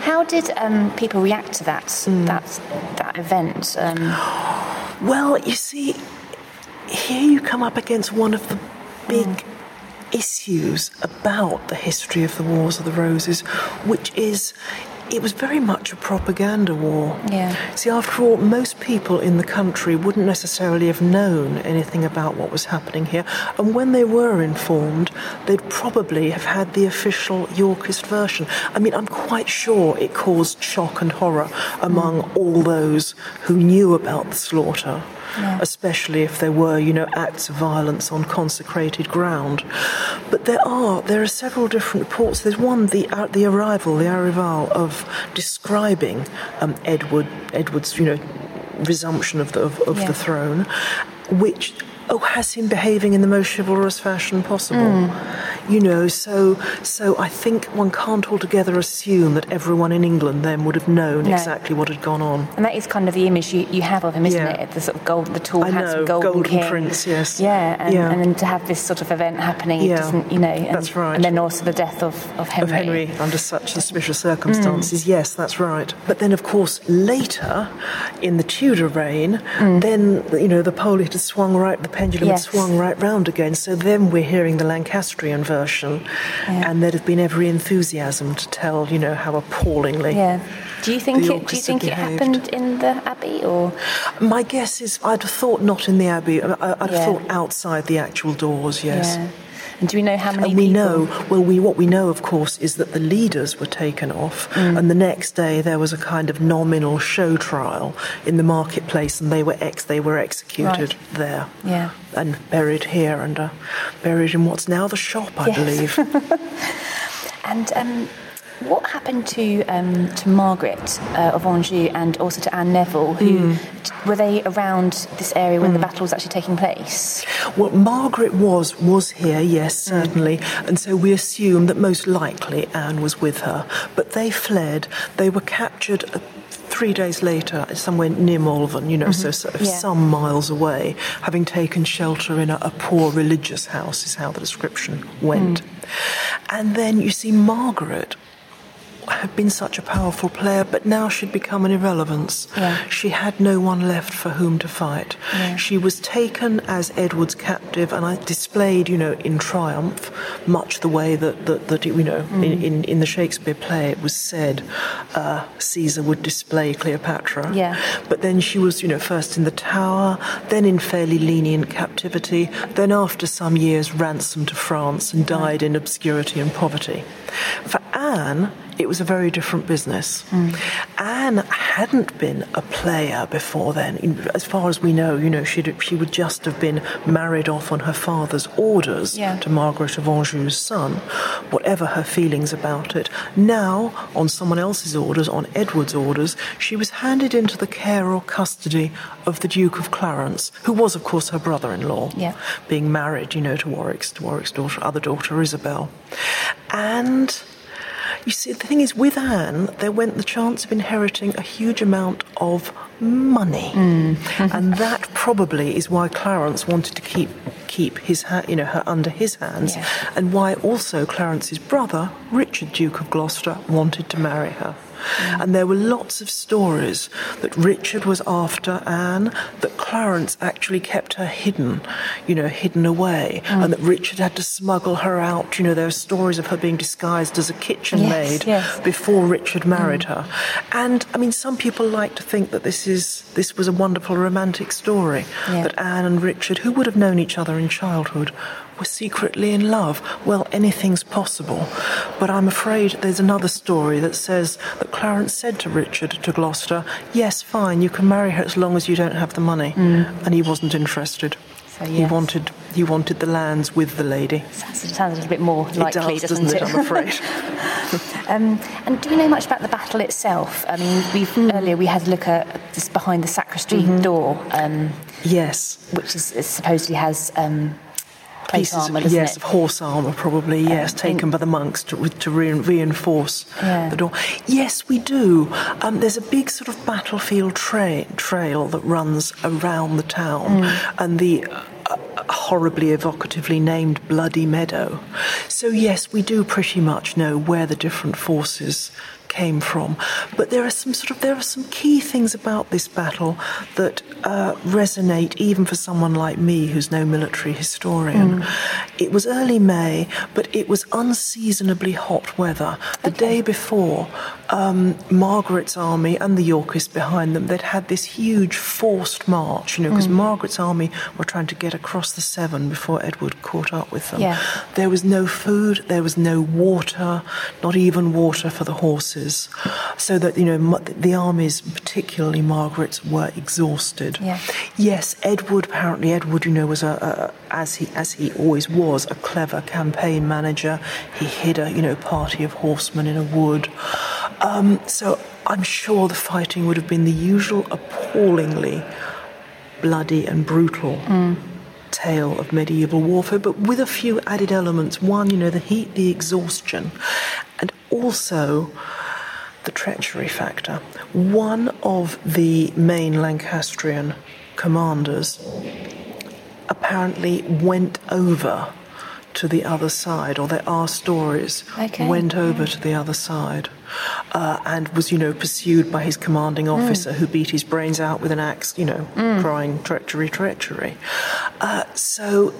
Speaker 11: How did um, people react to that that that event? Um,
Speaker 9: Well, you see, here you come up against one of the big issues about the history of the Wars of the Roses, which is it was very much a propaganda war.
Speaker 11: Yeah.
Speaker 9: See, after all, most people in the country wouldn't necessarily have known anything about what was happening here, and when they were informed, they'd probably have had the official Yorkist version. I mean, I'm quite sure it caused shock and horror among mm. all those who knew about the slaughter.
Speaker 10: Yeah.
Speaker 9: Especially if there were, you know, acts of violence on consecrated ground. But there are there are several different reports. There's one, the uh, the arrival, the arrival of describing um, Edward Edward's, you know, resumption of the of, of
Speaker 10: Yeah.
Speaker 9: the throne, which oh has him behaving in the most chivalrous fashion possible. Mm. You know, so so I think one can't altogether assume that everyone in England then would have known
Speaker 11: No.
Speaker 9: exactly what had gone on.
Speaker 11: and that is kind of the image you, you have of him, isn't
Speaker 9: Yeah.
Speaker 11: it? The sort of gold, the tall, handsome golden,
Speaker 9: Golden
Speaker 11: king.
Speaker 9: Prince, yes.
Speaker 11: Yeah, and,
Speaker 9: Yeah.
Speaker 11: and then to have this sort of event happening, it
Speaker 9: Yeah,
Speaker 11: doesn't, you know, and,
Speaker 9: that's right.
Speaker 11: And then also the death of, of Henry.
Speaker 9: Of Henry under such suspicious circumstances, mm. yes, that's right. But then, of course, later in the Tudor reign, mm. then you know the pole had swung right, the pendulum
Speaker 11: Yes.
Speaker 9: had swung right round again. So then we're hearing the Lancastrian version, and there'd have been every enthusiasm to tell you know how appallingly.
Speaker 11: Yeah. Do you think it? Do you think it happened in the abbey, or
Speaker 9: My guess is I'd have thought not in the abbey. I'd have
Speaker 11: Yeah.
Speaker 9: thought outside the actual doors. Yes.
Speaker 11: Yeah. And do we know how many?
Speaker 9: And we
Speaker 11: people?
Speaker 9: know, well, we what we know, of course, is that the leaders were taken off,
Speaker 11: Mm.
Speaker 9: and the next day there was a kind of nominal show trial in the marketplace, and they were ex they were executed
Speaker 11: Right.
Speaker 9: there
Speaker 11: Yeah.
Speaker 9: and buried here and uh, buried in what's now the shop, I
Speaker 11: Yes.
Speaker 9: believe.
Speaker 11: And um, what happened to um, to Margaret uh, of Anjou and also to Anne Neville? Who
Speaker 9: Hmm.
Speaker 11: were they around this area when the battle was actually taking place?
Speaker 9: Well, Margaret was was here, yes, certainly, and so we assume that most likely Anne was with her. But they fled. They were captured. Uh, Three days later, somewhere near Malvern, you know, so sort of
Speaker 10: Yeah.
Speaker 9: some miles away, having taken shelter in a, a poor religious house, is how the description went. And then you see, Margaret had been such a powerful player, but now she'd become an irrelevance.
Speaker 10: Yeah.
Speaker 9: She had no one left for whom to fight.
Speaker 10: Yeah.
Speaker 9: She was taken as Edward's captive and I displayed, you know, in triumph, much the way that, that, that you know, in,
Speaker 10: Mm.
Speaker 9: in, in the Shakespeare play it was said uh, Caesar would display Cleopatra.
Speaker 11: Yeah.
Speaker 9: But then she was, you know, first in the tower, then in fairly lenient captivity, then after some years ransomed to France and died in obscurity and poverty. For Anne, it was a very different business. Mm. Anne hadn't been a player before then. As far as we know, you know, she'd, she would just have been married off on her father's orders
Speaker 10: Yeah.
Speaker 9: to Margaret of Anjou's son, whatever her feelings about it. Now, on someone else's orders, on Edward's orders, she was handed into the care or custody of the Duke of Clarence, who was, of course, her brother-in-law,
Speaker 11: Yeah.
Speaker 9: being married, you know, to Warwick's, to Warwick's daughter, other daughter Isabel. And you see, the thing is, with Anne, there went the chance of inheriting a huge amount of money, mm. and that probably is why Clarence wanted to keep keep his ha- you know her under his hands, and why also Clarence's brother, Richard, Duke of Gloucester, wanted to marry her. And there were lots of stories that Richard was after Anne, that Clarence actually kept her hidden, you know, hidden away,
Speaker 11: Mm.
Speaker 9: and that Richard had to smuggle her out. You know, there are stories of her being disguised as a kitchen
Speaker 11: Yes,
Speaker 9: maid
Speaker 11: yes.
Speaker 9: before Richard married
Speaker 11: Mm.
Speaker 9: her. And I mean, some people like to think that this is this was a wonderful romantic story
Speaker 11: Yeah.
Speaker 9: that Anne and Richard, who would have known each other in childhood, were secretly in love. Well, anything's possible. But I'm afraid there's another story that says that Clarence said to Richard, to Gloucester, Yes, fine, you can marry her as long as you don't have the money.
Speaker 11: Mm.
Speaker 9: And he wasn't interested.
Speaker 11: So,
Speaker 9: He wanted he wanted the lands with the lady.
Speaker 11: Sounds, sounds a little bit more likely,
Speaker 9: it does,
Speaker 11: doesn't
Speaker 9: doesn't
Speaker 11: it?
Speaker 9: it? I'm afraid.
Speaker 11: um, and do we know much about the battle itself? I mean, we've
Speaker 9: Hmm.
Speaker 11: earlier we had a look at just behind the sacristy
Speaker 9: Mhm.
Speaker 11: door. Um,
Speaker 9: yes,
Speaker 11: which is, supposedly has um,
Speaker 9: Pieces
Speaker 11: armour,
Speaker 9: of, yes,
Speaker 11: it?
Speaker 9: of horse armour, probably, yes, taken by the monks to, to re- reinforce
Speaker 11: Yeah.
Speaker 9: the door. Yes, we do. Um, there's a big sort of battlefield tra- trail that runs around the town,
Speaker 11: Mm.
Speaker 9: and the uh, horribly evocatively named Bloody Meadow. So, yes, we do pretty much know where the different forces came from. But there are some sort of there are some key things about this battle that uh, resonate even for someone like me who's no military historian.
Speaker 11: Mm.
Speaker 9: It was early May, but it was unseasonably hot weather. The day before, um, Margaret's army and the Yorkists behind them, they'd had this huge forced march, you know, because
Speaker 11: Mm.
Speaker 9: Margaret's army were trying to get across the Severn before Edward caught up with them.
Speaker 11: Yeah.
Speaker 9: There was no food, there was no water, not even water for the horses. So that, you know, the armies, particularly Margaret's, were exhausted.
Speaker 11: Yeah.
Speaker 9: Yes, Edward, apparently, Edward, you know, was a, a as he as he always was, a clever campaign manager. He hid a, you know, party of horsemen in a wood. Um, so I'm sure the fighting would have been the usual appallingly bloody and brutal
Speaker 11: Mm.
Speaker 9: tale of medieval warfare, but with a few added elements. One, you know, the heat, the exhaustion, and also the treachery factor. One of the main Lancastrian commanders apparently went over to the other side, or there are stories,
Speaker 11: Okay,
Speaker 9: went over to the other side. Uh, and was, you know, pursued by his commanding officer who beat his brains out with an axe, you know,
Speaker 11: Mm.
Speaker 9: crying treachery, treachery. Uh, so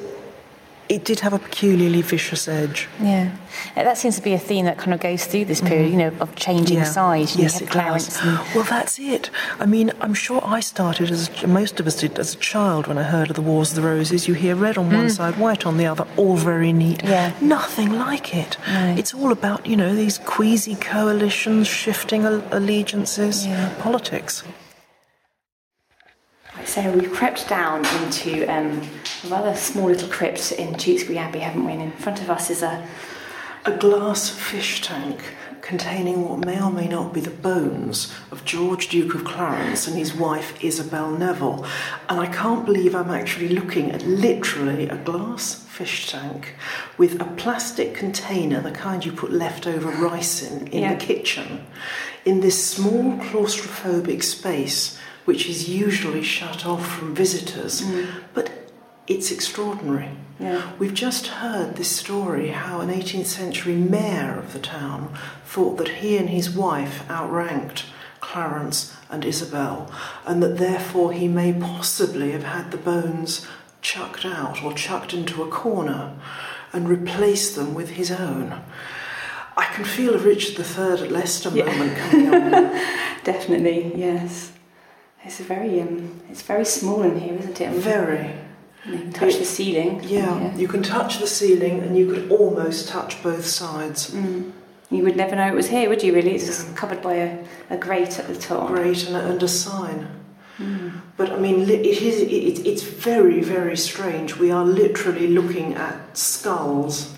Speaker 9: it did have a peculiarly vicious edge.
Speaker 11: Yeah, Uh, that seems to be a theme that kind of goes through this period, you know, of changing
Speaker 9: Yeah.
Speaker 11: sides.
Speaker 9: Yes, it
Speaker 11: Clarence
Speaker 9: does.
Speaker 11: and
Speaker 9: Well, that's it. I mean, I'm sure I started as most of us did as a child when I heard of the Wars of the Roses. You hear red on one
Speaker 11: Mm.
Speaker 9: side, white on the other, all very neat.
Speaker 11: Yeah.
Speaker 9: Nothing like it.
Speaker 11: No.
Speaker 9: It's all about you know these queasy coalitions, shifting al- allegiances, politics.
Speaker 11: So we've crept down into um, a rather small little crypt in Tewkesbury Abbey, haven't we? And in front of us is a
Speaker 9: A glass fish tank containing what may or may not be the bones of George Duke of Clarence and his wife Isabel Neville. And I can't believe I'm actually looking at literally a glass fish tank with a plastic container, the kind you put leftover rice in, in
Speaker 11: Yeah.
Speaker 9: the kitchen, in this small claustrophobic space which is usually shut off from visitors. Mm. But it's extraordinary.
Speaker 11: Yeah.
Speaker 9: We've just heard this story how an 18th century mayor of the town thought that he and his wife outranked Clarence and Isabel, and that therefore he may possibly have had the bones chucked out or chucked into a corner and replaced them with his own. I can feel a Richard III at Leicester moment coming on.
Speaker 11: definitely yes. It's a very um, it's very small in here, isn't it?
Speaker 9: Very.
Speaker 11: You can touch the ceiling.
Speaker 9: Yeah, you can touch the ceiling and you could almost touch both sides.
Speaker 11: Mm. You would never know it was here, would you? Really, it's just covered by a, a grate at the top.
Speaker 9: Grate and a, and a sign.
Speaker 11: Mm.
Speaker 9: But I mean, it is. It, it's very, very strange. We are literally looking at skulls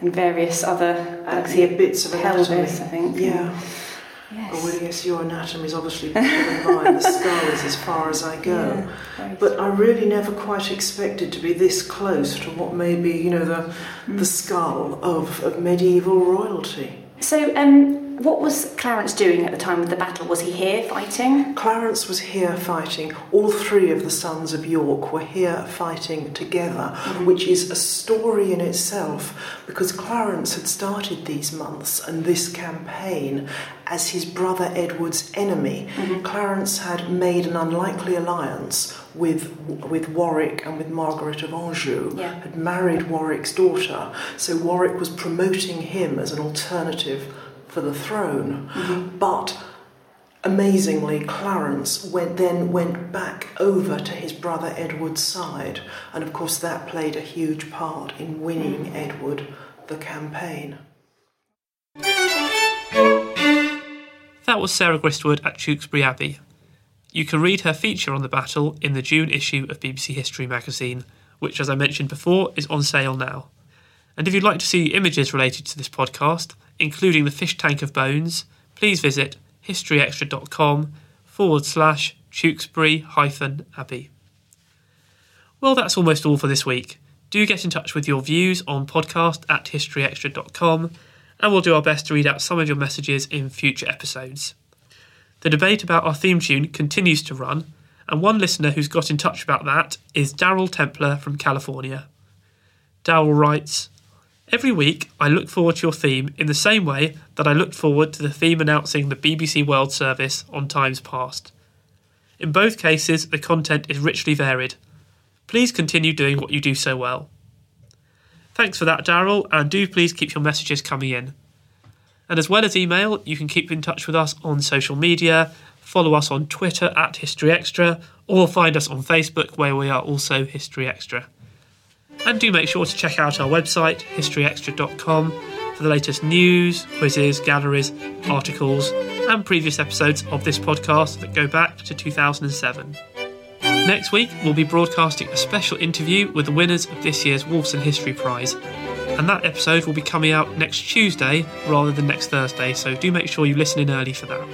Speaker 11: and various other
Speaker 9: and
Speaker 11: like,
Speaker 9: the bits of
Speaker 11: pelvis,
Speaker 9: anatomy.
Speaker 11: I think.
Speaker 9: Yeah.
Speaker 11: Yes.
Speaker 9: Oh, well, yes, your anatomy is obviously better than mine. The skull is as far as I go.
Speaker 11: Yeah,
Speaker 9: but I really never quite expected to be this close to what may be, you know, the
Speaker 11: Mm.
Speaker 9: the skull of, of medieval royalty.
Speaker 11: So, um, What was Clarence doing at the time of the battle? Was he here fighting?
Speaker 9: Clarence was here fighting. All three of the sons of York were here fighting together, mm-hmm. which is a story in itself because Clarence had started these months and this campaign as his brother Edward's enemy. Mm-hmm. Clarence had made an unlikely alliance with with Warwick and with Margaret of Anjou, yeah. had married Warwick's daughter. So Warwick was promoting him as an alternative for the throne. Mm-hmm. But amazingly, Clarence went, then went back over to his brother Edward's side, and of course that played a huge part in winning mm-hmm. Edward the campaign.
Speaker 8: That was Sarah Gristwood at Tewkesbury Abbey. You can read her feature on the battle in the June issue of BBC History magazine, which, as I mentioned before, is on sale now. And if you'd like to see images related to this podcast, including the fish tank of bones, please visit historyextra.com forward slash Tewkesbury hyphen Abbey. Well, that's almost all for this week. Do get in touch with your views on podcast at historyextra.com, and we'll do our best to read out some of your messages in future episodes. The debate about our theme tune continues to run, and one listener who's got in touch about that is Daryl Templer from California. Daryl writes Every week, I look forward to your theme in the same way that I looked forward to the theme announcing the BBC World Service on times past. In both cases, the content is richly varied. Please continue doing what you do so well. Thanks for that, Daryl, and do please keep your messages coming in. And as well as email, you can keep in touch with us on social media, follow us on Twitter at History Extra, or find us on Facebook where we are also History Extra. And do make sure to check out our website, historyextra.com, for the latest news, quizzes, galleries, articles, and previous episodes of this podcast that go back to 2007. Next week, we'll be broadcasting a special interview with the winners of this year's Wolfson History Prize, and that episode will be coming out next Tuesday rather than next Thursday, so do make sure you listen in early for that.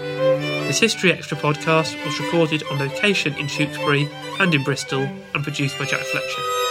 Speaker 8: This History Extra podcast was recorded on location in Tewkesbury and in Bristol and produced by Jack Fletcher.